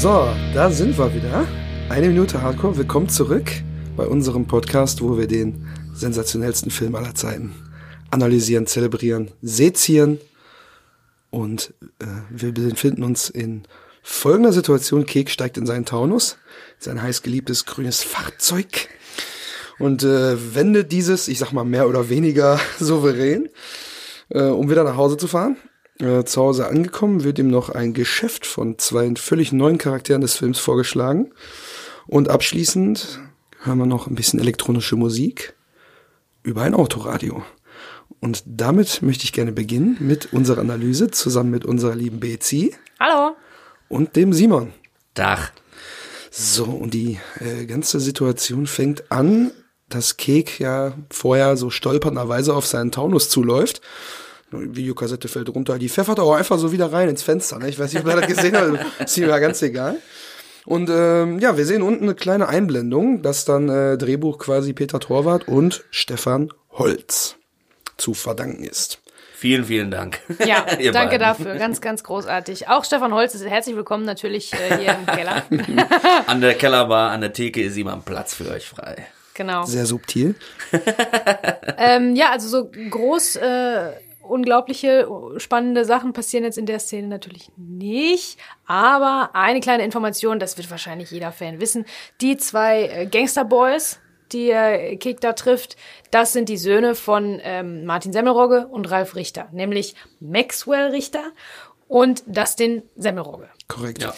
So, da sind wir wieder. Eine Minute Hardcore. Willkommen zurück bei unserem Podcast, wo wir den sensationellsten Film aller Zeiten analysieren, zelebrieren, sezieren. Und äh, wir befinden uns in folgender Situation. Kek steigt in seinen Taunus, sein heißgeliebtes grünes Fahrzeug und äh, wendet dieses, ich sag mal mehr oder weniger souverän, äh, um wieder nach Hause zu fahren. Äh, zu Hause angekommen wird ihm noch ein Geschäft von zwei völlig neuen Charakteren des Films vorgeschlagen. Und abschließend hören wir noch ein bisschen elektronische Musik über ein Autoradio. Und damit möchte ich gerne beginnen mit unserer Analyse zusammen mit unserer lieben Bezi Hallo. und dem Simon. Dach. So, und die äh, ganze Situation fängt an, dass Kek ja vorher so stolpernderweise auf seinen Taunus zuläuft. Die Videokassette fällt runter, die pfeffert aber einfach so wieder rein ins Fenster. Ne? Ich weiß nicht, ob ihr das gesehen habt, ist mir ja ganz egal. Und ähm, ja, wir sehen unten eine kleine Einblendung, dass dann äh, Drehbuch quasi Peter Torwart und Stefan Holz zu verdanken ist. Vielen, vielen Dank. Ja, Ihr danke beiden. dafür. Ganz, ganz großartig. Auch Stefan Holz ist herzlich willkommen natürlich äh, hier im Keller. An der Kellerbar, an der Theke ist immer ein Platz für euch frei. Genau. Sehr subtil. Ähm, ja, also so groß, äh, unglaubliche, spannende Sachen passieren jetzt in der Szene natürlich nicht. Aber eine kleine Information, das wird wahrscheinlich jeder Fan wissen. Die zwei äh, Gangsterboys, die äh, Kek da trifft, das sind die Söhne von ähm, Martin Semmelrogge und Ralf Richter. Nämlich Maxwell Richter und Dustin Semmelrogge. Korrekt. Ja.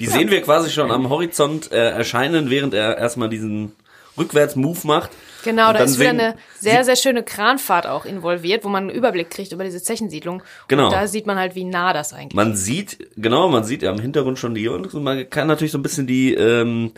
Die sehen wir quasi schon am Horizont äh, erscheinen, während er erstmal diesen Rückwärts-Move macht. Genau, da ist wieder eine sehr, sehr schöne Kranfahrt auch involviert, wo man einen Überblick kriegt über diese Zechensiedlung. Genau. Und da sieht man halt, wie nah das eigentlich Man sieht, genau, man sieht ja im Hintergrund schon die und man kann natürlich so ein bisschen die, ähm,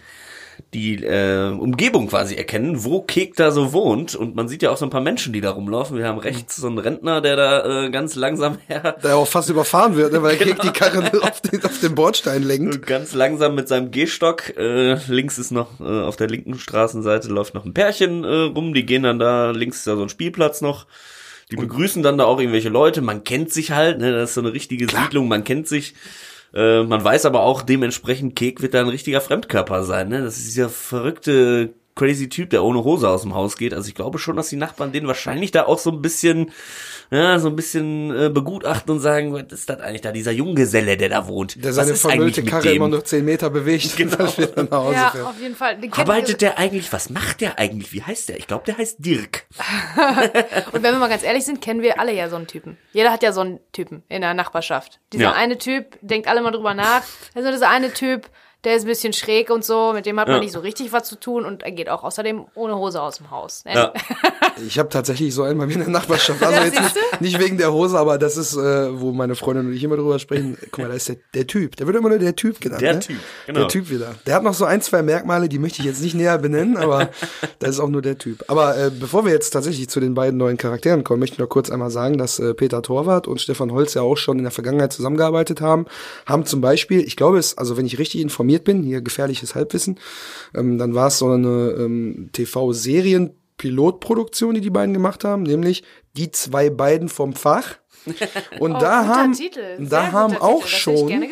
die äh, Umgebung quasi erkennen, wo Kek da so wohnt. Und man sieht ja auch so ein paar Menschen, die da rumlaufen. Wir haben rechts so einen Rentner, der da äh, ganz langsam her Der auch fast überfahren wird, ne, weil Kek die Karre auf den, auf den Bordstein lenkt. ganz langsam mit seinem Gehstock. Äh, links ist noch, äh, auf der linken Straßenseite läuft noch ein Pärchen äh, rum. Die gehen dann da, links ist da so ein Spielplatz noch. Die begrüßen dann da auch irgendwelche Leute. Man kennt sich halt, ne? Das ist so eine richtige Siedlung, man kennt sich. Äh, man weiß aber auch dementsprechend, Kek wird da ein richtiger Fremdkörper sein, ne? Das ist dieser verrückte, crazy Typ, der ohne Hose aus dem Haus geht. Also ich glaube schon, dass die Nachbarn den wahrscheinlich da auch so ein bisschen, ja, so ein bisschen äh, begutachten und sagen, was ist das eigentlich da, dieser Junggeselle, der da wohnt? Der seine vermüllte mit Karre immer noch 10 Meter bewegt, genau. dann nach Hause Ja, fährt. auf jeden Fall. Arbeitet der eigentlich, was macht der eigentlich? Wie heißt der? Ich glaube, der heißt Dirk. Und wenn wir mal ganz ehrlich sind, kennen wir alle ja so einen Typen. Jeder hat ja so einen Typen in der Nachbarschaft. Dieser Ja. eine Typ, denkt alle mal drüber nach. Also dieser eine Typ, der ist ein bisschen schräg und so, mit dem hat man Ja. nicht so richtig was zu tun und er geht auch außerdem ohne Hose aus dem Haus. Ne? Ja. Ich habe tatsächlich so einen bei mir in der Nachbarschaft. Also jetzt nicht, nicht wegen der Hose, aber das ist, äh, wo meine Freundin und ich immer drüber sprechen. Guck mal, da ist der, der Typ. Der wird immer nur der Typ genannt. Der ne? Typ, genau. Der Typ wieder. Der hat noch so ein, zwei Merkmale, die möchte ich jetzt nicht näher benennen, aber das ist auch nur der Typ. Aber äh, bevor wir jetzt tatsächlich zu den beiden neuen Charakteren kommen, möchte ich noch kurz einmal sagen, dass äh, Peter Torwart und Stefan Holz ja auch schon in der Vergangenheit zusammengearbeitet haben. Haben zum Beispiel, ich glaube es, also wenn ich richtig informiert bin, hier gefährliches Halbwissen, ähm, dann war es so eine ähm, TV-Serien- Pilotproduktion, die die beiden gemacht haben, nämlich die zwei beiden vom Fach. Und Oh, da haben, Titel. Sehr da haben guter auch Titel. Schon.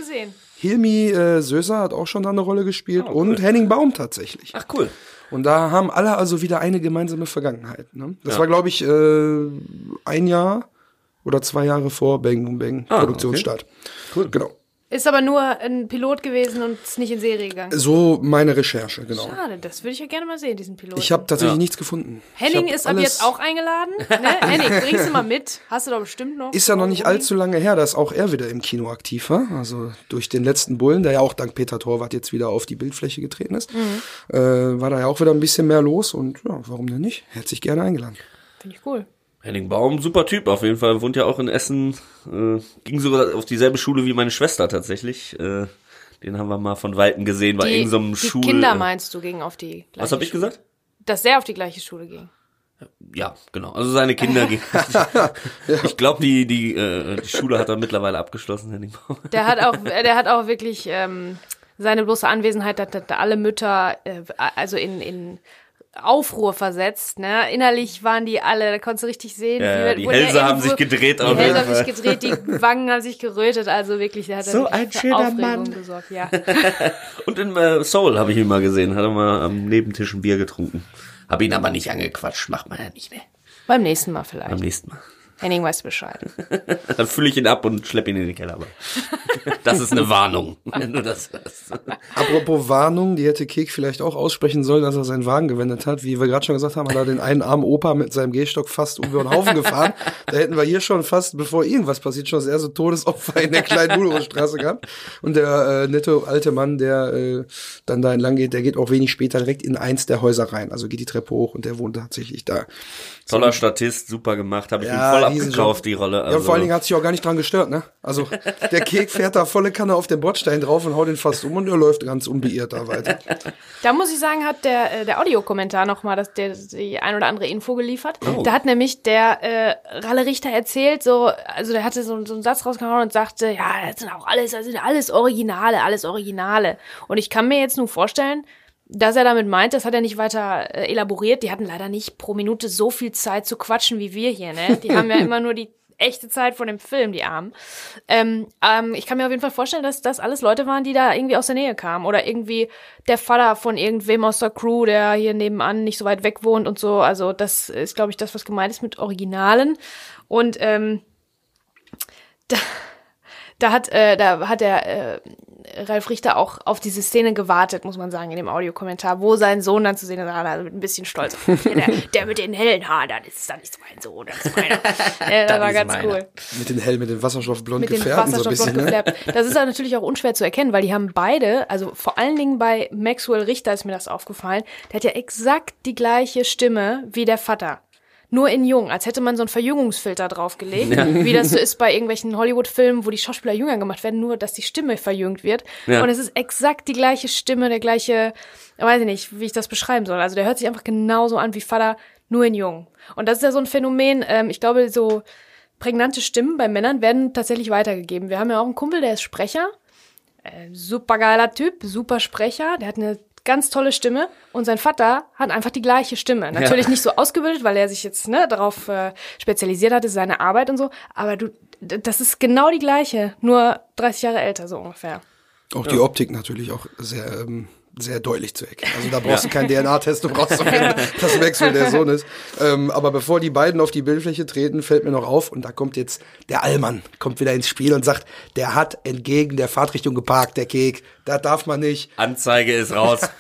Hilmi äh, Söser hat auch schon da eine Rolle gespielt und Henning Baum tatsächlich. Ach cool. Und da haben alle also wieder eine gemeinsame Vergangenheit. Ne? Das Ja. war, glaube ich, äh, ein Jahr oder zwei Jahre vor Bang Boom Bang Ah, Produktionsstart. Cool. Genau. Ist aber nur ein Pilot gewesen und ist nicht in Serie gegangen. So meine Recherche, genau. Schade, das würde ich ja gerne mal sehen, diesen Piloten. Ich habe tatsächlich Ja. nichts gefunden. Ich Henning ist ab jetzt auch eingeladen. Ne? Henning, bringst du mal mit. Hast du doch bestimmt noch. Ist ja noch nicht allzu lange her, dass auch er wieder im Kino aktiv war. Also durch den letzten Bullen, der ja auch dank Peter Torwart jetzt wieder auf die Bildfläche getreten ist, Mhm. äh, war da ja auch wieder ein bisschen mehr los. Und ja, warum denn nicht? Herzlich gerne eingeladen. Finde ich cool. Henning Baum, super Typ auf jeden Fall, wohnt ja auch in Essen, äh, ging sogar auf dieselbe Schule wie meine Schwester tatsächlich. Äh, den haben wir mal von Weitem gesehen bei Die, irgendeinem die Schul... Kinder meinst du, gingen auf die gleiche Was habe ich Schule. gesagt? Dass der auf die gleiche Schule ging. Ja, genau. Also seine Kinder gingen. Ich glaube, die, die, äh, die Schule hat er mittlerweile abgeschlossen, Henning Baum. Der hat auch, der hat auch wirklich ähm, seine bloße Anwesenheit, hat, hat alle Mütter, äh, also in, in Aufruhr versetzt, ne? Innerlich waren die alle, da konntest du richtig sehen. Ja, die der Hälse haben sich gedreht Die Hälse haben sich gedreht, die Wangen haben sich gerötet, also wirklich, der hat So ein schöner Aufregung Mann. gesorgt, ja. Und in äh, Soul habe ich ihn mal gesehen, hat er mal am Nebentisch ein Bier getrunken. Hab ihn aber nicht angequatscht, macht man ja nicht mehr. Beim nächsten Mal Beim vielleicht. nächsten Mal. Henning weiß Bescheid. Dann fülle ich ihn ab und schlepp ihn in den Keller. Aber das ist eine Warnung, wenn du das hörst. Apropos Warnung, die hätte Kek vielleicht auch aussprechen sollen, als er seinen Wagen gewendet hat. Wie wir gerade schon gesagt haben, hat er den einen armen Opa mit seinem Gehstock fast über den Haufen gefahren. Da hätten wir hier schon fast, bevor irgendwas passiert, schon das erste Todesopfer in der kleinen Budow-Straße gehabt. Und der äh, nette alte Mann, der äh, dann da entlang geht, der geht auch wenig später direkt in eins der Häuser rein. Also geht die Treppe hoch und der wohnt tatsächlich da. Toller Statist, super gemacht, habe ich Ja, voll. Abgekauft, die Rolle. ja, Also, und vor allen Dingen hat sich auch gar nicht dran gestört, ne? Also der Kek fährt da volle Kanne auf den Bordstein drauf und haut ihn fast um und er läuft ganz unbeirrt da weiter. Da muss ich sagen, hat der, äh, der Audiokommentar nochmal der, die ein oder andere Info geliefert. Oh. Da hat nämlich der äh, Ralle Richter erzählt, so, also der hatte so, so einen Satz rausgehauen und sagte, ja, das sind auch alles, das sind alles Originale, alles Originale. Und ich kann mir jetzt nur vorstellen, dass er damit meint, das hat er nicht weiter äh, elaboriert. Die hatten leider nicht pro Minute so viel Zeit zu quatschen wie wir hier, ne? Die haben ja immer nur die echte Zeit von dem Film, die Armen. Ähm, ähm, ich kann mir auf jeden Fall vorstellen, dass das alles Leute waren, die da irgendwie aus der Nähe kamen. Oder irgendwie der Vater von irgendwem aus der Crew, der hier nebenan nicht so weit weg wohnt und so. Also das ist, glaube ich, das, was gemeint ist mit Originalen. Und ähm, da, da hat, äh, da hat der äh, Ralf Richter auch auf diese Szene gewartet, muss man sagen, in dem Audiokommentar, wo sein Sohn dann zu sehen ist, ah, also mit ein bisschen Stolz. Ja, der, der mit den hellen Haaren, das ist, das ist mein Sohn, das ist meiner. äh, das war ist ganz meiner. cool Mit den Hell, mit den Wasserstoffblond mit dem gefährten so ein Wasserstoff bisschen, ne? gefärbt. Das ist ja natürlich auch unschwer zu erkennen, weil die haben beide, also vor allen Dingen bei Maxwell Richter ist mir das aufgefallen, der hat ja exakt die gleiche Stimme wie der Vater. Nur in jung, als hätte man so einen Verjüngungsfilter draufgelegt, wie das so ist bei irgendwelchen Hollywood-Filmen, wo die Schauspieler jünger gemacht werden, nur dass die Stimme verjüngt wird. Ja. Und es ist exakt die gleiche Stimme, der gleiche, weiß ich nicht, wie ich das beschreiben soll. Also der hört sich einfach genauso an wie Vater, nur in jung. Und das ist ja so ein Phänomen, ähm, ich glaube, so prägnante Stimmen bei Männern werden tatsächlich weitergegeben. Wir haben ja auch einen Kumpel, der ist Sprecher. Äh, super geiler Typ, super Sprecher. Der hat eine ganz tolle Stimme. Und sein Vater hat einfach die gleiche Stimme. Natürlich nicht so ausgebildet, weil er sich jetzt ne, darauf äh, spezialisiert hat, ist seine Arbeit und so. Aber du, das ist genau die gleiche, nur 30 Jahre älter, so ungefähr. Auch die Optik natürlich auch sehr, ähm, sehr deutlich zu erkennen. Also da brauchst du keinen DNA-Test, um rauszufinden, dass Maxwell der Sohn ist. Ähm, aber bevor die beiden auf die Bildfläche treten, fällt mir noch auf, und da kommt jetzt der Allmann, kommt wieder ins Spiel und sagt, der hat entgegen der Fahrtrichtung geparkt, der Kek. Da darf man nicht. Anzeige ist raus.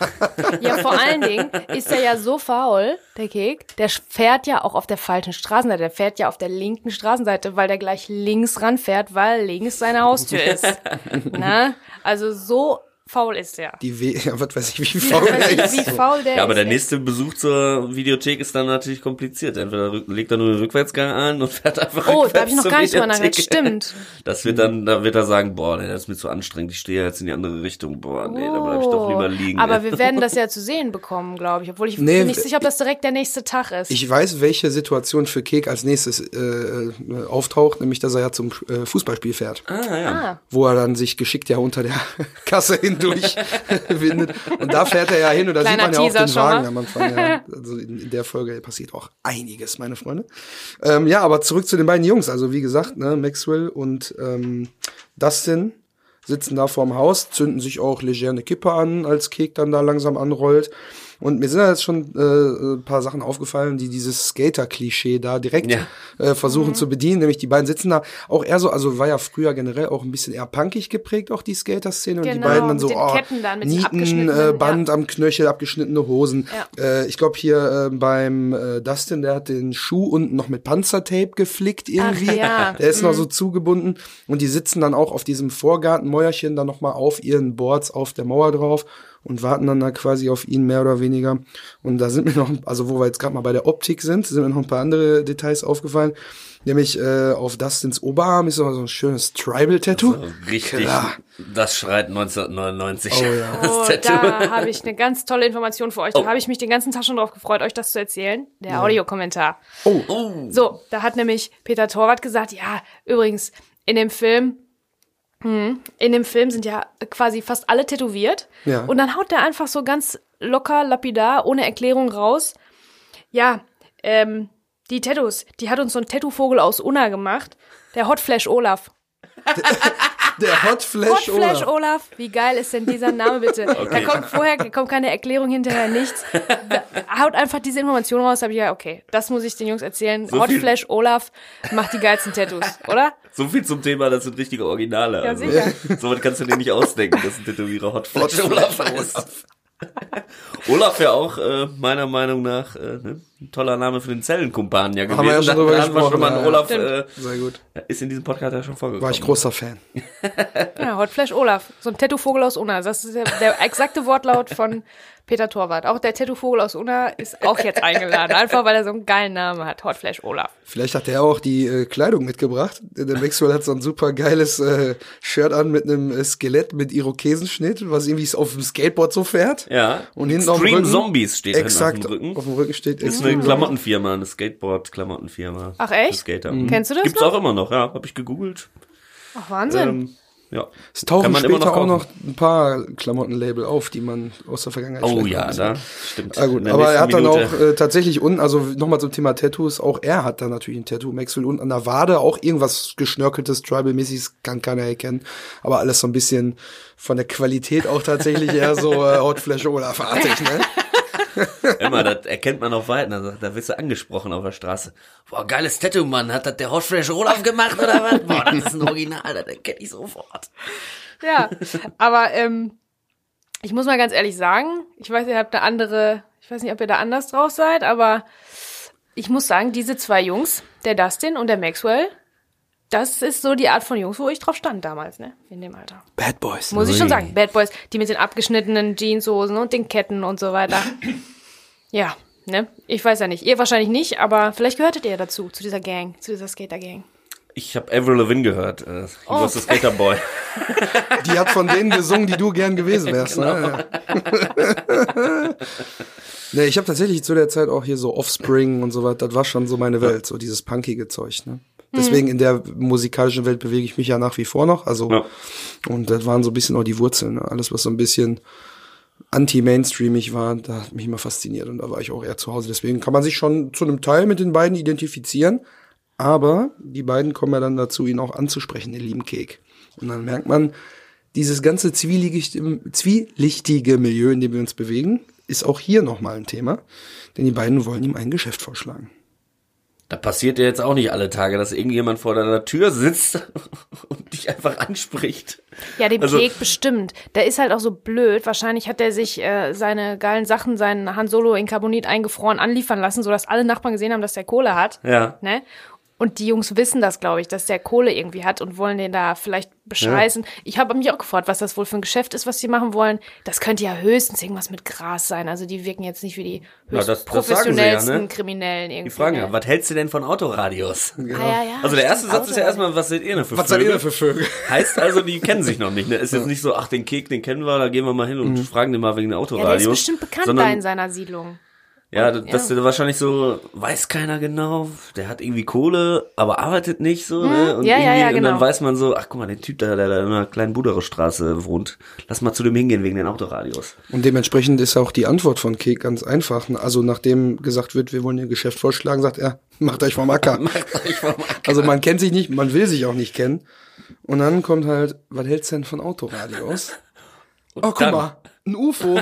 Ja, vor allen Dingen ist er ja so faul, der Kek, der fährt ja auch auf der falschen Straßenseite. Der fährt ja auf der linken Straßenseite, weil der gleich links ranfährt, weil links seine Haustür ist. Na? Also so faul ist er. Die We ja, was weiß ich, wie faul er nicht, ist. wie faul der Ja, aber der nächste Besuch zur Videothek ist dann natürlich kompliziert. Entweder legt er nur den Rückwärtsgang an und fährt einfach Oh, rückwärts da habe ich noch gar nicht drüber nachgedacht. Stimmt. Das wird dann, da wird er sagen, boah, nee, das ist mir zu anstrengend, ich stehe jetzt in die andere Richtung. Boah, nee, da bleib ich doch lieber liegen. Oh. Aber ey. wir werden das ja zu sehen bekommen, glaube ich. Obwohl ich Nee, bin nicht sicher, ob das direkt der nächste Tag ist. Ich weiß, welche Situation für Kek als nächstes äh, äh, auftaucht, nämlich dass er ja zum äh, Fußballspiel fährt. ah, ja. ah, wo er dann sich geschickt ja unter der Kasse hindurch windet. Und da fährt er ja hin und da Kleiner sieht man ja auch den Wagen am Anfang. Ja. Also in, in der Folge passiert auch einiges, meine Freunde. Ähm, ja, aber zurück zu den beiden Jungs. Also wie gesagt, ne, Maxwell und ähm, Dustin sitzen da vorm Haus, zünden sich auch leger eine Kippe an, als Kek dann da langsam anrollt. Und mir sind da jetzt schon äh, ein paar Sachen aufgefallen, die dieses Skater-Klischee da direkt Ja. äh, versuchen zu bedienen. Nämlich die beiden sitzen da auch eher so, also war ja früher generell auch ein bisschen eher punkig geprägt, auch die Skater-Szene. und die Genau, beiden dann so, oh, dann, Nieten, äh, Band am Knöchel, abgeschnittene Hosen. Ja. Äh, ich glaube hier äh, beim äh, Dustin, der hat den Schuh unten noch mit Panzertape geflickt irgendwie. Ach ja. Der ist noch so zugebunden. Und die sitzen dann auch auf diesem Vorgartenmäuerchen dann nochmal auf ihren Boards auf der Mauer drauf und warten dann da quasi auf ihn mehr oder weniger. Und da sind mir noch, also wo wir jetzt gerade mal bei der Optik sind, sind mir noch ein paar andere Details aufgefallen. Nämlich äh, auf Dustins Oberarm ist so ein schönes Tribal-Tattoo. Richtig, Klar. das schreit 1999. Oh ja. Das oh, Tattoo. da habe ich eine ganz tolle Information für euch. Da Oh. habe ich mich den ganzen Tag schon drauf gefreut, euch das zu erzählen. Der Audiokommentar. Oh, So, da hat nämlich Peter Torwart gesagt, ja, übrigens, in dem Film, in dem Film sind ja quasi fast alle tätowiert. Ja. Und dann haut der einfach so ganz locker, lapidar, ohne Erklärung raus. Ja, ähm, die Tattoos, die hat uns so ein Tattoo-Vogel aus Unna gemacht. Der Hotflash Olaf. Der Hot Flash, Hotflash Olaf. Olaf. Wie geil ist denn dieser Name bitte? Da kommt vorher kommt keine Erklärung hinterher, nichts. Da haut einfach diese Information raus, hab ich ja, okay, das muss ich den Jungs erzählen. So Hotflash Olaf macht die geilsten Tattoos, oder? So viel zum Thema, das sind richtige Originale. Ja, also. sicher. So was kannst du dir nicht ausdenken, dass ein Tätowierer Hot Flash Hot Olaf heißt. Olaf ja auch äh, meiner Meinung nach äh, ne? ein toller Name für den Zellenkumpan ja gewesen. Haben wir ja schon drüber hatten wir schon gesprochen, mal einen ja. Olaf äh, Sehr gut. ist in diesem Podcast ja schon vorgekommen. War ich großer Fan. Ja, Hotflash Olaf. So ein Tattoo-Vogel aus Unna. Das ist der, der exakte Wortlaut von Peter Torwart. Auch der Tattoo-Vogel aus Unna ist auch jetzt eingeladen. Einfach, weil er so einen geilen Namen hat. Hotflash Olaf. Vielleicht hat er auch die äh, Kleidung mitgebracht. Der Maxwell hat so ein super geiles äh, Shirt an mit einem äh, Skelett mit Irokesenschnitt, was irgendwie auf dem Skateboard so fährt. Ja. Und hinten auf dem Extreme Rücken- Zombies steht hinten Exakt. auf dem Rücken. Auf dem Rücken steht ist eine Klamottenfirma, eine Skateboard-Klamottenfirma. Ach, echt? Skater. Kennst du das Gibt's noch? auch immer noch, ja. Hab ich gegoogelt. Ach, Wahnsinn. Ähm, ja. Es tauchen Kann man immer später noch auch noch ein paar Klamottenlabel auf, die man aus der Vergangenheit Oh ja, da stimmt. Ah gut, aber er hat dann Minute- auch äh, tatsächlich unten, also nochmal zum Thema Tattoos, auch er hat dann natürlich ein Tattoo, Maxwell unten an der Wade, auch irgendwas geschnörkeltes, Tribal-mäßiges, kann keiner erkennen, aber alles so ein bisschen von der Qualität auch tatsächlich eher so äh, Hot Flash Olaf-artig, ne? Immer, das erkennt man auf Weiten. Also, da wirst du angesprochen auf der Straße. Boah, geiles Tattoo, Mann. Hat das der Hot Olaf gemacht oder was? Boah, das ist ein Original, das erkenne ich sofort. Ja, aber ähm, ich muss mal ganz ehrlich sagen, ich weiß, ihr habt eine andere, ich weiß nicht, ob ihr da anders drauf seid, aber ich muss sagen, diese zwei Jungs, der Dustin und der Maxwell, das ist so die Art von Jungs, wo ich drauf stand damals, ne, in dem Alter. Bad Boys. Muss ich schon sagen, Bad Boys, die mit den abgeschnittenen Jeanshosen und den Ketten und so weiter. Ja, ne, ich weiß ja nicht, ihr wahrscheinlich nicht, aber vielleicht gehörtet ihr dazu, zu dieser Gang, zu dieser Skater-Gang. Ich habe Avril Lavigne gehört. Äh, he Oh. was Skater Boy. Die hat von denen gesungen, die du gern gewesen wärst, ne? nee, ich habe tatsächlich zu der Zeit auch hier so Offspring und so weiter, das war schon so meine Welt, so dieses punkige Zeug, ne? Deswegen in der musikalischen Welt bewege ich mich ja nach wie vor noch, also Ja. und das waren so ein bisschen auch die Wurzeln, ne? alles was so ein bisschen anti-mainstreamig war, da hat mich immer fasziniert und da war ich auch eher zu Hause. Deswegen kann man sich schon zu einem Teil mit den beiden identifizieren, aber die beiden kommen ja dann dazu, ihn auch anzusprechen, den lieben Kek. Und dann merkt man, dieses ganze zwielichtige, zwielichtige Milieu, in dem wir uns bewegen, ist auch hier nochmal ein Thema, denn die beiden wollen ihm ein Geschäft vorschlagen. Da passiert ja jetzt auch nicht alle Tage, dass irgendjemand vor deiner Tür sitzt und dich einfach anspricht. Ja, dem Also- bestimmt. Der ist halt auch so blöd. Wahrscheinlich hat er sich äh, seine geilen Sachen, seinen Han Solo in Carbonit eingefroren anliefern lassen, sodass alle Nachbarn gesehen haben, dass der Kohle hat. Ja. Ne? Und die Jungs wissen das, glaube ich, dass der Kohle irgendwie hat und wollen den da vielleicht bescheißen. Ich habe mich auch gefragt, was das wohl für ein Geschäft ist, was die machen wollen. Das könnte ja höchstens irgendwas mit Gras sein. Also die wirken jetzt nicht wie die Ja, höchst das- das sagen sie ja, professionellsten ne? Kriminellen irgendwie. Die fragen ne? ja, was hältst du denn von Autoradios? Ah, ja, ja, Also der erste stimmt, Satz ist ja erstmal, was seid ihr denn für Was seid ihr Vögel? denn für Vögel? Heißt also, die kennen sich noch nicht. Ne? Ist jetzt nicht so, ach, den Kek, den kennen wir, da gehen wir mal hin und fragen den mal wegen der Ja, der Autoradios. ist bestimmt bekannt sondern, da in seiner Siedlung. Ja, dass ja. der wahrscheinlich so, weiß keiner genau, der hat irgendwie Kohle, aber arbeitet nicht so, ne? Und, Hm? Ja, ja, ja, und genau. dann weiß man so, ach guck mal, der Typ da, der da in einer kleinen Buderestraße wohnt, lass mal zu dem hingehen wegen den Autoradios. Und dementsprechend ist auch die Antwort von Kek ganz einfach. Also nachdem gesagt wird, wir wollen ihr Geschäft vorschlagen, sagt er, macht euch vom Acker. Also man kennt sich nicht, man will sich auch nicht kennen. Und dann kommt halt, was hältst du denn von Autoradios? Oh, guck dann- mal, ein UFO.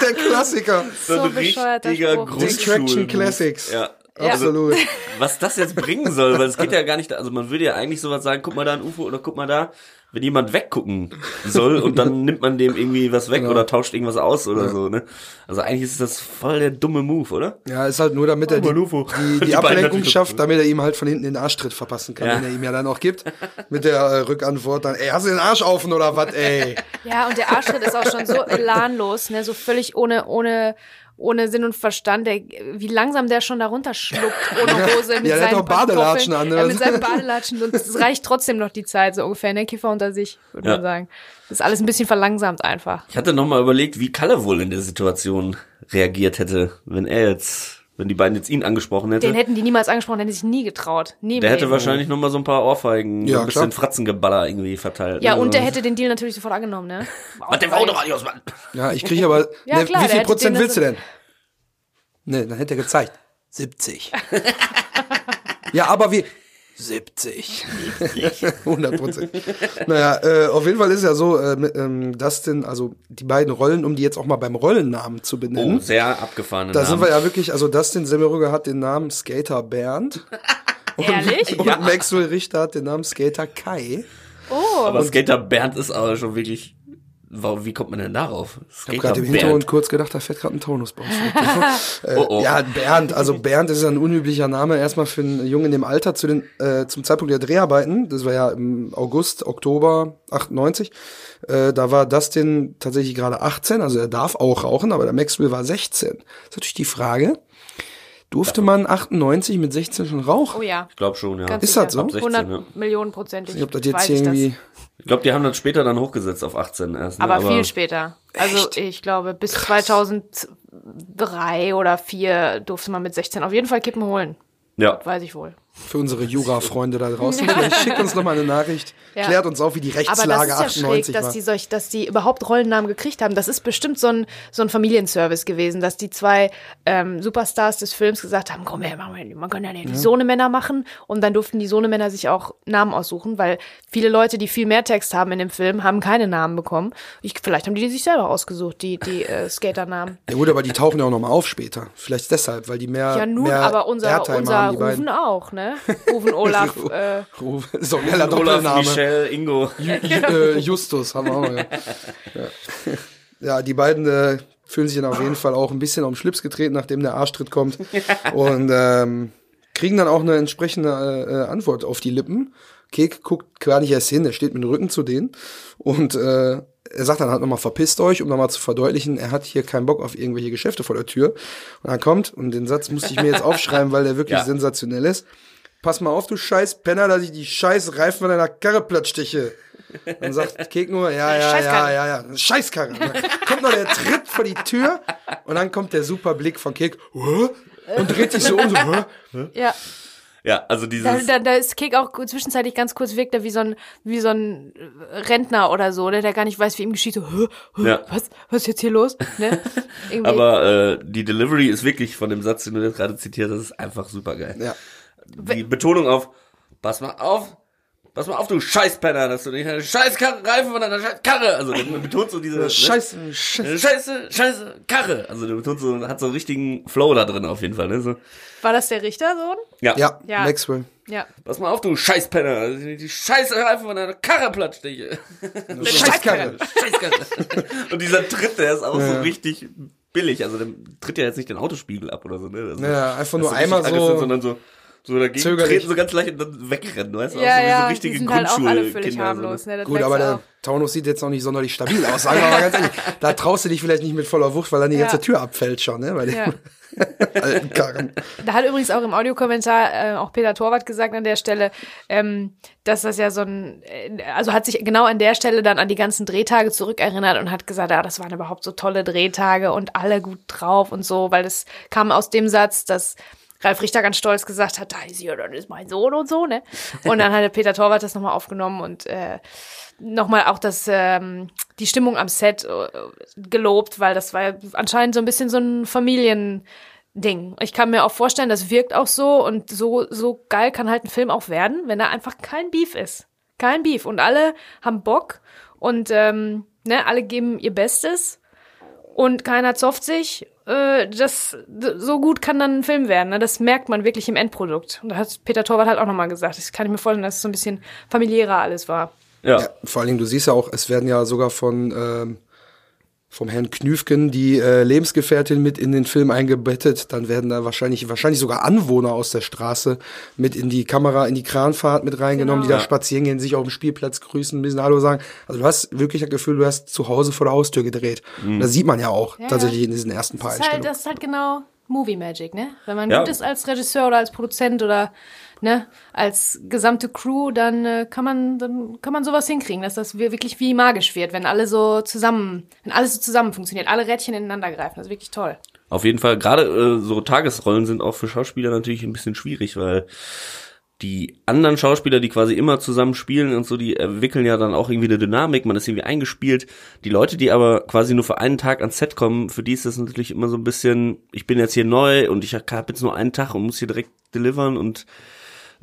Der Klassiker. So bescheuerter Spruch. Distraction Classics. Ja. Absolut. Was das jetzt bringen soll, weil es geht ja gar nicht, also man würde ja eigentlich sowas sagen, guck mal da ein UFO oder guck mal da, wenn jemand weggucken soll und dann nimmt man dem irgendwie was weg Genau. oder tauscht irgendwas aus oder so, ne? Also eigentlich ist das voll der dumme Move, oder? Ja, ist halt nur, damit er Oh, die, UFO. die, Die die beiden Ablenkung schafft, damit er ihm halt von hinten den Arschtritt verpassen kann, Ja. den er ihm ja dann auch gibt. Mit der äh, Rückantwort dann, ey, hast du den Arsch offen oder was, ey? Ja, und der Arschtritt ist auch schon so elanlos, ne, so völlig ohne, ohne, ohne Sinn und Verstand. Der, wie langsam der schon da runterschluckt ohne Hose mit Ja, der hat seinen doch Badelatschen an, ne? Ja, mit seinen Badelatschen und es reicht trotzdem noch die Zeit, so ungefähr, ne, Kiffer unter sich, würde Ja. man sagen. Das ist alles ein bisschen verlangsamt einfach. Ich hatte noch mal überlegt, wie Kalle wohl in der Situation reagiert hätte, wenn er jetzt Wenn die beiden jetzt ihn angesprochen hätte. Den hätten die niemals angesprochen, hätten sich nie getraut. Nie der hätte wahrscheinlich noch mal so ein paar Ohrfeigen, so Ja, ein bisschen klar. Fratzengeballer irgendwie verteilt. Ja, ne? und der hätte den Deal natürlich sofort angenommen, ne? Was, der war Autoradios, Mann! Ja, ich kriege aber. Ja, ne, klar, wie viel hätte Prozent den willst du denn? Ne, dann hätte er gezeigt. 70. ja, aber wie? 70. 100 Prozent. Naja, äh, auf jeden Fall ist ja so, äh, ähm, Dustin, also die beiden Rollen, um die jetzt auch mal beim Rollennamen zu Oh, benennen. sehr abgefahrene da Namen. sind wir ja wirklich, also Dustin Semmerüger hat den Namen Skater Bernd. Ehrlich? Und Maxwell Richter hat den Namen Skater Kai. Oh, aber Skater Bernd ist aber schon wirklich. Wie kommt man denn darauf? Ich habe gerade im Hintergrund kurz gedacht, da fährt gerade ein Taunus bei uns. äh, Oh, oh. Ja, Bernd, also Bernd ist ja ein unüblicher Name erstmal für einen Jungen in dem Alter zu den, äh, zum Zeitpunkt der Dreharbeiten. Das war ja im August, Oktober 98. Äh, da war Dustin tatsächlich gerade 18, also er darf auch rauchen, aber der Maxwell war 16. Das ist natürlich die Frage, durfte man 98 mit 16 schon rauchen? oh ja. Ich glaube schon, ja. Ganz Ist das so? 100 16, ja. Millionen prozentig. Ich ob das jetzt irgendwie... Ich glaube, die haben das später dann hochgesetzt auf 18 erst. Ne? Aber, viel später. Also ich glaube, bis 2003 oder 4 durfte man mit 16 auf jeden Fall Kippen holen. Ja. Weiß ich wohl. Für unsere Jura-Freunde da draußen. Vielleicht schickt uns noch mal eine Nachricht. Ja. Klärt uns auf, wie die Aber das Rechtslage ist ja 98 schräg, dass die, solch, dass die überhaupt Rollennamen gekriegt haben. Das ist bestimmt so ein, so ein Familienservice gewesen, dass die zwei ähm, Superstars des Films gesagt haben, komm her, man kann ja die Sohnemänner machen. Und dann durften die Sohnemänner sich auch Namen aussuchen, weil viele Leute, die viel mehr Text haben in dem Film, haben keine Namen bekommen. Ich, vielleicht haben die die sich selber ausgesucht, die, die äh, Skaternamen. Ja gut, aber die tauchen ja auch noch mal auf später. Vielleicht deshalb, weil die mehr Ja, nun, mehr aber unser, Airtime unser haben, Rufen beiden. auch, ne? Rufen Olaf, äh, Ruf, so ein heller Olaf, Doppelname. Michel, Ingo. Ju, äh, Justus haben wir auch. Ja, ja. ja die beiden äh, fühlen sich dann auf jeden Fall auch ein bisschen auf den Schlips getreten, nachdem der Arschtritt kommt. Und ähm, kriegen dann auch eine entsprechende äh, Antwort auf die Lippen. Kek guckt gar nicht erst hin, er steht mit dem Rücken zu denen. Und äh, er sagt dann halt nochmal, verpisst euch, um nochmal zu verdeutlichen, er hat hier keinen Bock auf irgendwelche Geschäfte vor der Tür. Und dann kommt, und den Satz musste ich mir jetzt aufschreiben, weil der wirklich Ja. sensationell ist. Pass mal auf, du scheiß Penner, dass ich die scheiß Reifen von deiner Karre plattstiche. Dann sagt Kek nur, ja, ja, ja, ja, ja, Scheißkarre. Dann kommt noch der Tritt vor die Tür und dann kommt der super Blick von Kek und dreht sich so um, so, "Hä?" ja. Ja, also dieses. Da, da, da ist Kick auch zwischenzeitlich ganz kurz wirkt er wie so ein wie so ein Rentner oder so, ne, der gar nicht weiß, wie ihm geschieht. So, hä, hä, Ja. was, was ist jetzt hier los? Ne? Aber äh, die Delivery ist wirklich von dem Satz, den du jetzt gerade zitiert hast, ist einfach super geil. Ja. Die Betonung auf, pass mal auf, pass mal auf, du Scheißpenner, dass du nicht eine scheiß Karre, Reifen von deiner scheiß Karre, also der betont so diese, ne? Scheiße, scheiße. Scheiße, scheiße, Karre. Also der betont so, hat so einen richtigen Flow da drin auf jeden Fall, ne? So, War das der Richtersohn? ja. Ja, Ja. Maxwell. Ja. Pass mal auf, du Scheißpenner, dass ich die scheiße Reifen von deiner Karre plattstiche. Scheißkarre. Scheißkarre. Und dieser Tritt, der ist auch so richtig billig. Also der tritt ja jetzt nicht den Autospiegel ab oder so, ne? Das ist- Ja, einfach nur einmal so. sondern so, so dagegen Zögerlich. treten, so ganz leicht und dann wegrennen, weißt du? Ja, auch so wie ja, so die richtige sind halt auch alle völlig Grundschulkinder. harmlos. Ne? Das Gut, aber der auch. Taunus sieht jetzt noch nicht sonderlich stabil aus. Sagen wir mal ganz ehrlich. Da traust du dich vielleicht nicht mit voller Wucht, weil dann die Ja. ganze Tür abfällt schon, ne? Bei den Ja. alten Karren. Da hat übrigens auch im Audiokommentar äh, auch Peter Torwart gesagt an der Stelle, ähm, dass das ja so ein, äh, also hat sich genau an der Stelle dann an die ganzen Drehtage zurückerinnert und hat gesagt, ja, das waren überhaupt so tolle Drehtage und alle gut drauf und so, weil das kam aus dem Satz, dass Ralf Richter ganz stolz gesagt hat, da ist hier, das ist mein Sohn und so, ne? Und dann hatte Peter Torwart das nochmal aufgenommen und äh, nochmal auch das, ähm, die Stimmung am Set äh, gelobt, weil das war ja anscheinend so ein bisschen so ein Familiending. Ich kann mir auch vorstellen, das wirkt auch so und so, so geil kann halt ein Film auch werden, wenn da einfach kein Beef ist. Kein Beef. Und alle haben Bock und ähm, ne, alle geben ihr Bestes und keiner zofft sich. Äh, das so gut kann dann ein Film werden. Ne? Das merkt man wirklich im Endprodukt. Und da hat Peter Torwart halt auch nochmal gesagt. Das kann ich mir vorstellen, dass es so ein bisschen familiärer alles war. ja. Ja, vor allen Dingen, du siehst ja auch, es werden ja sogar von ähm, vom Herrn Knüfken die äh, Lebensgefährtin mit in den Film eingebettet. Dann werden da wahrscheinlich wahrscheinlich sogar Anwohner aus der Straße mit in die Kamera, in die Kranfahrt mit reingenommen, Genau. die da spazieren gehen, sich auf dem Spielplatz grüßen, ein bisschen Hallo sagen. Also du hast wirklich das Gefühl, du hast zu Hause vor der Haustür gedreht. Das sieht man ja auch Ja, tatsächlich in diesen ersten paar Das ist, halt, das ist halt genau Movie Magic, ne? Wenn man Ja. gut ist als Regisseur oder als Produzent oder ne, als gesamte Crew, dann äh, kann man dann kann man sowas hinkriegen, dass das wir- wirklich wie magisch wird, wenn alle so zusammen, wenn alles so zusammen funktioniert, alle Rädchen ineinander greifen. Das ist wirklich toll. Auf jeden Fall, gerade äh, so Tagesrollen sind auch für Schauspieler natürlich ein bisschen schwierig, weil die anderen Schauspieler, die quasi immer zusammen spielen und so, die entwickeln ja dann auch irgendwie eine Dynamik, man ist irgendwie eingespielt. Die Leute, die aber quasi nur für einen Tag ans Set kommen, für die ist das natürlich immer so ein bisschen, ich bin jetzt hier neu und ich habe jetzt nur einen Tag und muss hier direkt delivern und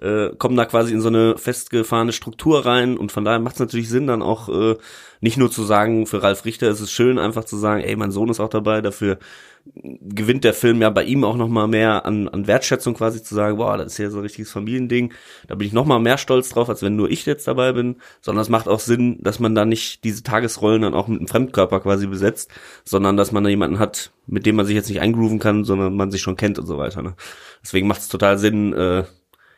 äh, kommen da quasi in so eine festgefahrene Struktur rein und von daher macht es natürlich Sinn, dann auch äh, nicht nur zu sagen, für Ralf Richter ist es schön, einfach zu sagen, ey, mein Sohn ist auch dabei, dafür gewinnt der Film ja bei ihm auch noch mal mehr an, an Wertschätzung quasi zu sagen, boah, das ist ja so ein richtiges Familiending. Da bin ich noch mal mehr stolz drauf, als wenn nur ich jetzt dabei bin. Sondern es macht auch Sinn, dass man da nicht diese Tagesrollen dann auch mit einem Fremdkörper quasi besetzt, sondern dass man da jemanden hat, mit dem man sich jetzt nicht eingrooven kann, sondern man sich schon kennt und so weiter. Ne? Deswegen macht es total Sinn, äh,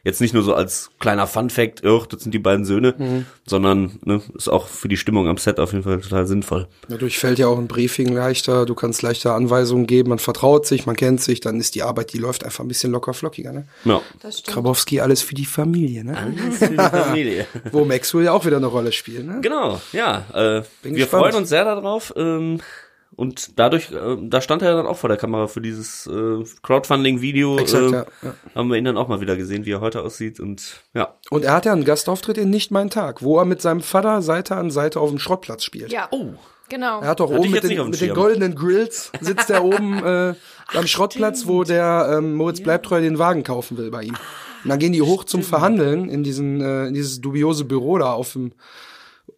Jetzt nicht nur so als kleiner Fun-Fact, oh, das sind die beiden Söhne, mhm. sondern ne, ist auch für die Stimmung am Set auf jeden Fall total sinnvoll. Dadurch fällt ja auch ein Briefing leichter, du kannst leichter Anweisungen geben, man vertraut sich, man kennt sich, dann ist die Arbeit, die läuft einfach ein bisschen locker flockiger. Ne? Ja. Das stimmt. Grabowski, alles für die Familie. Ne? Alles für die Familie. Wo Maxwell ja auch wieder eine Rolle spielt. Ne? Genau, ja. Äh, wir gespannt. freuen uns sehr darauf. Ähm, und dadurch, äh, da stand er dann auch vor der Kamera für dieses äh, Crowdfunding-Video. Exakt, äh, ja, ja. Haben wir ihn dann auch mal wieder gesehen, wie er heute aussieht und ja. Und er hat ja einen Gastauftritt in Nicht mein Tag, wo er mit seinem Vater Seite an Seite auf dem Schrottplatz spielt. Ja. Oh. Genau. Er hat doch oben mit, den, mit den, goldenen Grills, sitzt er oben äh, am Schrottplatz, wo der ähm, Moritz Bleibtreu den Wagen kaufen will bei ihm. Und dann gehen die hoch zum Verhandeln in diesen äh, in dieses dubiose Büro da auf dem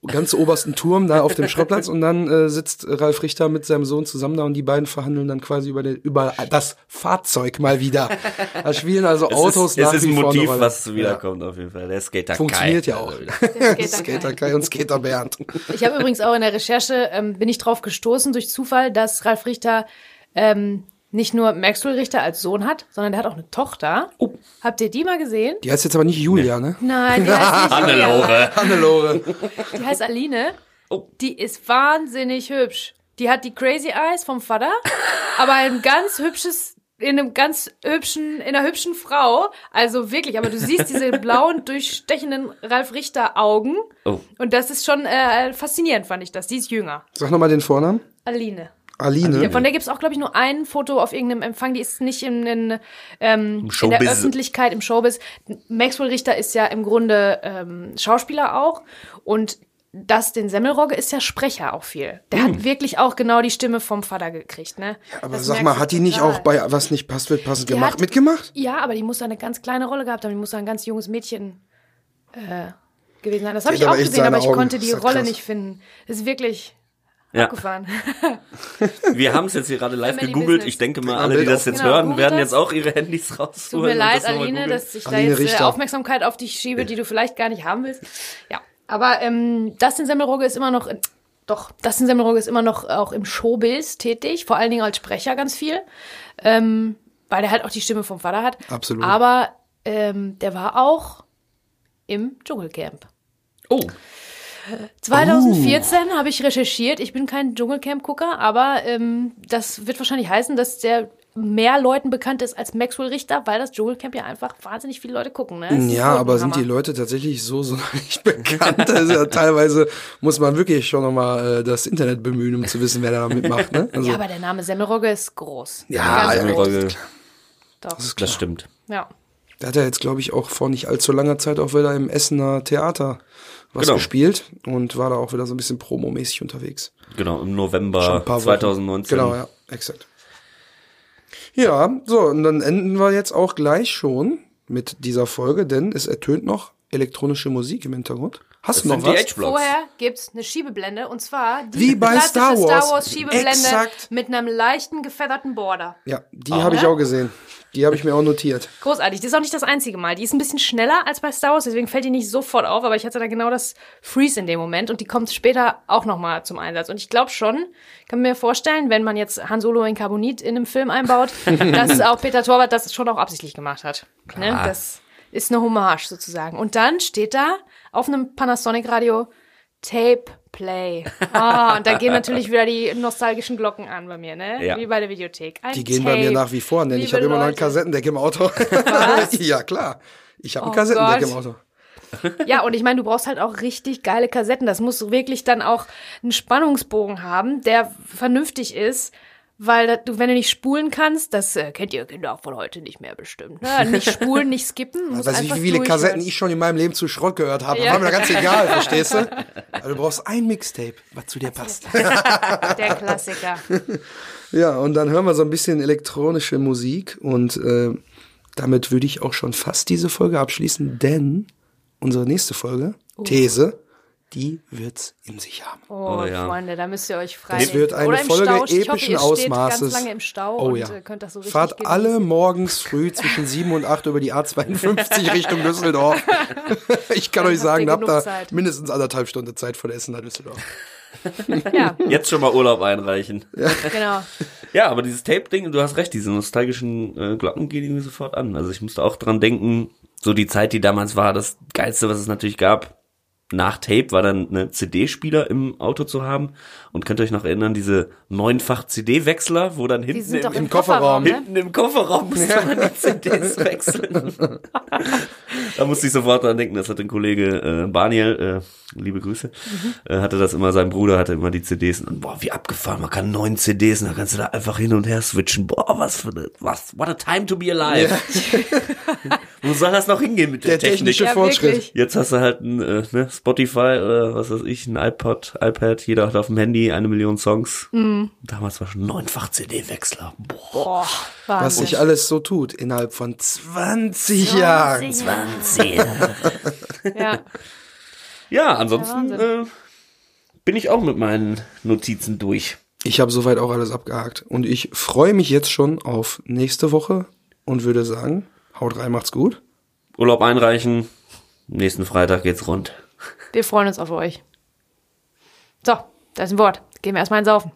ganz obersten Turm da auf dem Schrottplatz und dann äh, sitzt Ralf Richter mit seinem Sohn zusammen da und die beiden verhandeln dann quasi über, den, über das Fahrzeug mal wieder. Da spielen also es Autos ist, nach Es ist ein Motiv, was wiederkommt ja. auf jeden Fall. Der Skater Funktioniert Kai. ja auch. Der Skater, Skater Kai und Skater Bernd. Ich habe übrigens auch in der Recherche, ähm, bin ich drauf gestoßen durch Zufall, dass Ralf Richter ähm, nicht nur Maxwell Richter als Sohn hat, sondern der hat auch eine Tochter. Oh. Habt ihr die mal gesehen? Die heißt jetzt aber nicht Julia, ne? Nein, die heißt nicht Hannelore. Hannelore. Die heißt Aline. Oh. Die ist wahnsinnig hübsch. Die hat die Crazy Eyes vom Vater, aber ein ganz hübsches in einem ganz hübschen, in einer hübschen Frau. Also wirklich, aber du siehst diese blauen, durchstechenden Ralf Richter Augen. Oh. Und das ist schon äh, faszinierend, fand ich das. Die ist jünger. Sag nochmal den Vornamen. Aline. Aline. Von der gibt's auch, glaube ich, nur ein Foto auf irgendeinem Empfang. Die ist nicht in, in, ähm, in der Öffentlichkeit, im Showbiz. Maxwell Richter ist ja im Grunde ähm, Schauspieler auch. Und das, den Semmelrogge ist ja Sprecher auch viel. Der hm. hat wirklich auch genau die Stimme vom Vater gekriegt, ne? Ja, aber das sag mal, hat die nicht auch bei Was nicht passt, wird passend die gemacht, hat, mitgemacht? Ja, aber die muss da eine ganz kleine Rolle gehabt haben. Die muss da ein ganz junges Mädchen äh, gewesen sein. Das habe ich auch gesehen, aber ich Augen. konnte die Rolle krass. nicht finden. Das ist wirklich ja. Abgefahren. Wir haben es jetzt hier gerade live Family gegoogelt. Business. Ich denke mal, alle, die das jetzt genau, hören, werden jetzt auch ihre Handys raus. Tut mir leid, Aline, dass ich Aline da jetzt äh, Richter. Aufmerksamkeit auf dich schiebe, die du vielleicht gar nicht haben willst. Ja. Aber ähm, Dustin Semmelrogge ist immer noch, äh, doch, Dustin Semmelrogge ist immer noch auch im Showbiz tätig, vor allen Dingen als Sprecher ganz viel. Ähm, weil der halt auch die Stimme vom Vater hat. Absolut. Aber ähm, der war auch im Dschungelcamp. Oh. 2014 uh. habe ich recherchiert. Ich bin kein Dschungelcamp-Gucker, aber ähm, das wird wahrscheinlich heißen, dass der mehr Leuten bekannt ist als Maxwell Richter, weil das Dschungelcamp ja einfach wahnsinnig viele Leute gucken. Ne? Ja, aber sind die Leute tatsächlich so, so nicht bekannt? also ja, teilweise muss man wirklich schon nochmal äh, das Internet bemühen, um zu wissen, wer da mitmacht. Ne? Also, ja, aber der Name Semmelrogge ist groß. Ja, Semmelrogge. Doch. Das, das stimmt. Ja. Der hat ja jetzt, glaube ich, auch vor nicht allzu langer Zeit auch wieder im Essener Theater was genau. gespielt und war da auch wieder so ein bisschen promomäßig unterwegs. Genau, im November 2019. Genau, ja, exakt. Ja, so, und dann enden wir jetzt auch gleich schon mit dieser Folge, denn es ertönt noch elektronische Musik im Hintergrund. Hast das du noch was? Vorher gibt's eine Schiebeblende und zwar die Wie bei Star Wars. Star Wars Schiebeblende Exakt. mit einem leichten gefedderten Border. Ja, die oh. habe ich auch gesehen. Die habe ich mir auch notiert. Großartig. Das ist auch nicht das einzige Mal. Die ist ein bisschen schneller als bei Star Wars, deswegen fällt die nicht sofort auf, aber ich hatte da genau das Freeze in dem Moment und die kommt später auch nochmal zum Einsatz. Und ich glaube schon, kann mir vorstellen, wenn man jetzt Han Solo in Carbonit in einem Film einbaut, dass auch Peter Torwart das schon auch absichtlich gemacht hat. Ne? Das ist eine Hommage sozusagen. Und dann steht da auf einem Panasonic Radio Tape Play. Oh, und da gehen natürlich wieder die nostalgischen Glocken an bei mir, ne? Ja. Wie bei der Videothek. Ein die gehen Tape. bei mir nach wie vor, denn Liebe ich habe immer noch ein Kassettendeck im Auto. Was? ja, klar. Ich habe ein oh Kassettendeck Gott. im Auto. Ja, und ich meine, du brauchst halt auch richtig geile Kassetten. Das muss wirklich dann auch einen Spannungsbogen haben, der vernünftig ist weil du, wenn du nicht spulen kannst, das äh, kennt ihr Kinder auch von heute nicht mehr bestimmt. Ne? Nicht spulen, nicht skippen. Muss Weiß ich, einfach wie viele. Kassetten ich schon in meinem Leben zu Schrott gehört habe. Ja. War mir ganz egal, verstehst du? Aber du brauchst ein Mixtape, was zu dir passt. Der Klassiker. Ja, und dann hören wir so ein bisschen elektronische Musik und äh, damit würde ich auch schon fast diese Folge abschließen, denn unsere nächste Folge, These, die wird's in sich haben. Oh, Oh, ja. Freunde, da müsst ihr euch frei Das wird eine Folge Stau. Ich hoffe, epischen ihr steht Ausmaßes. ganz lange im Stau Oh und ja. äh, könnt das so richtig Fahrt genießen. alle morgens früh zwischen 7 und 8 über die A52 Richtung Düsseldorf. Ich kann Dann euch sagen, habt ihr habt genug da Zeit. mindestens anderthalb Stunden Zeit von Essen nach Düsseldorf. Ja, Jetzt schon mal Urlaub einreichen. genau. Ja, aber dieses Tape-Ding, du hast recht, diese nostalgischen äh, Glocken gehen irgendwie sofort an. Also ich musste auch dran denken, so die Zeit, die damals war, das Geilste, was es natürlich gab, nach Tape war dann eine CD-Spieler im Auto zu haben. Und könnt ihr euch noch erinnern, diese neunfach CD-Wechsler, wo dann Die hinten sind doch im, im, Kofferraum. Kofferraum, ne? hinten im Kofferraum musste man die CDs wechseln. da musste ich sofort dran denken, das hat ein Kollege äh, Baniel, äh, liebe Grüße, äh, hatte das immer, sein Bruder hatte immer die CDs und boah, wie abgefahren, man kann neun CDs und dann kannst du da einfach hin und her switchen. Boah, was für eine, was, what a time to be alive. Wo soll das noch hingehen mit der, Der Technik? technische Ja, Fortschritt. wirklich. Jetzt hast du halt ein äh, ne, Spotify oder was weiß ich, ein iPod, iPad, jeder hat auf dem Handy eine Million Songs. Damals war schon neunfach CD-Wechsler. Boah. Boah, Was sich alles so tut innerhalb von 20 Jahren. 20. Ja. Ja, ansonsten Ja, äh, bin ich auch mit meinen Notizen durch. Ich habe soweit auch alles abgehakt. Und ich freue mich jetzt schon auf nächste Woche und würde sagen, haut rein, macht's gut. Urlaub einreichen. Nächsten Freitag geht's rund. Wir freuen uns auf euch. So, da ist ein Wort. Gehen wir erstmal ins Saufen.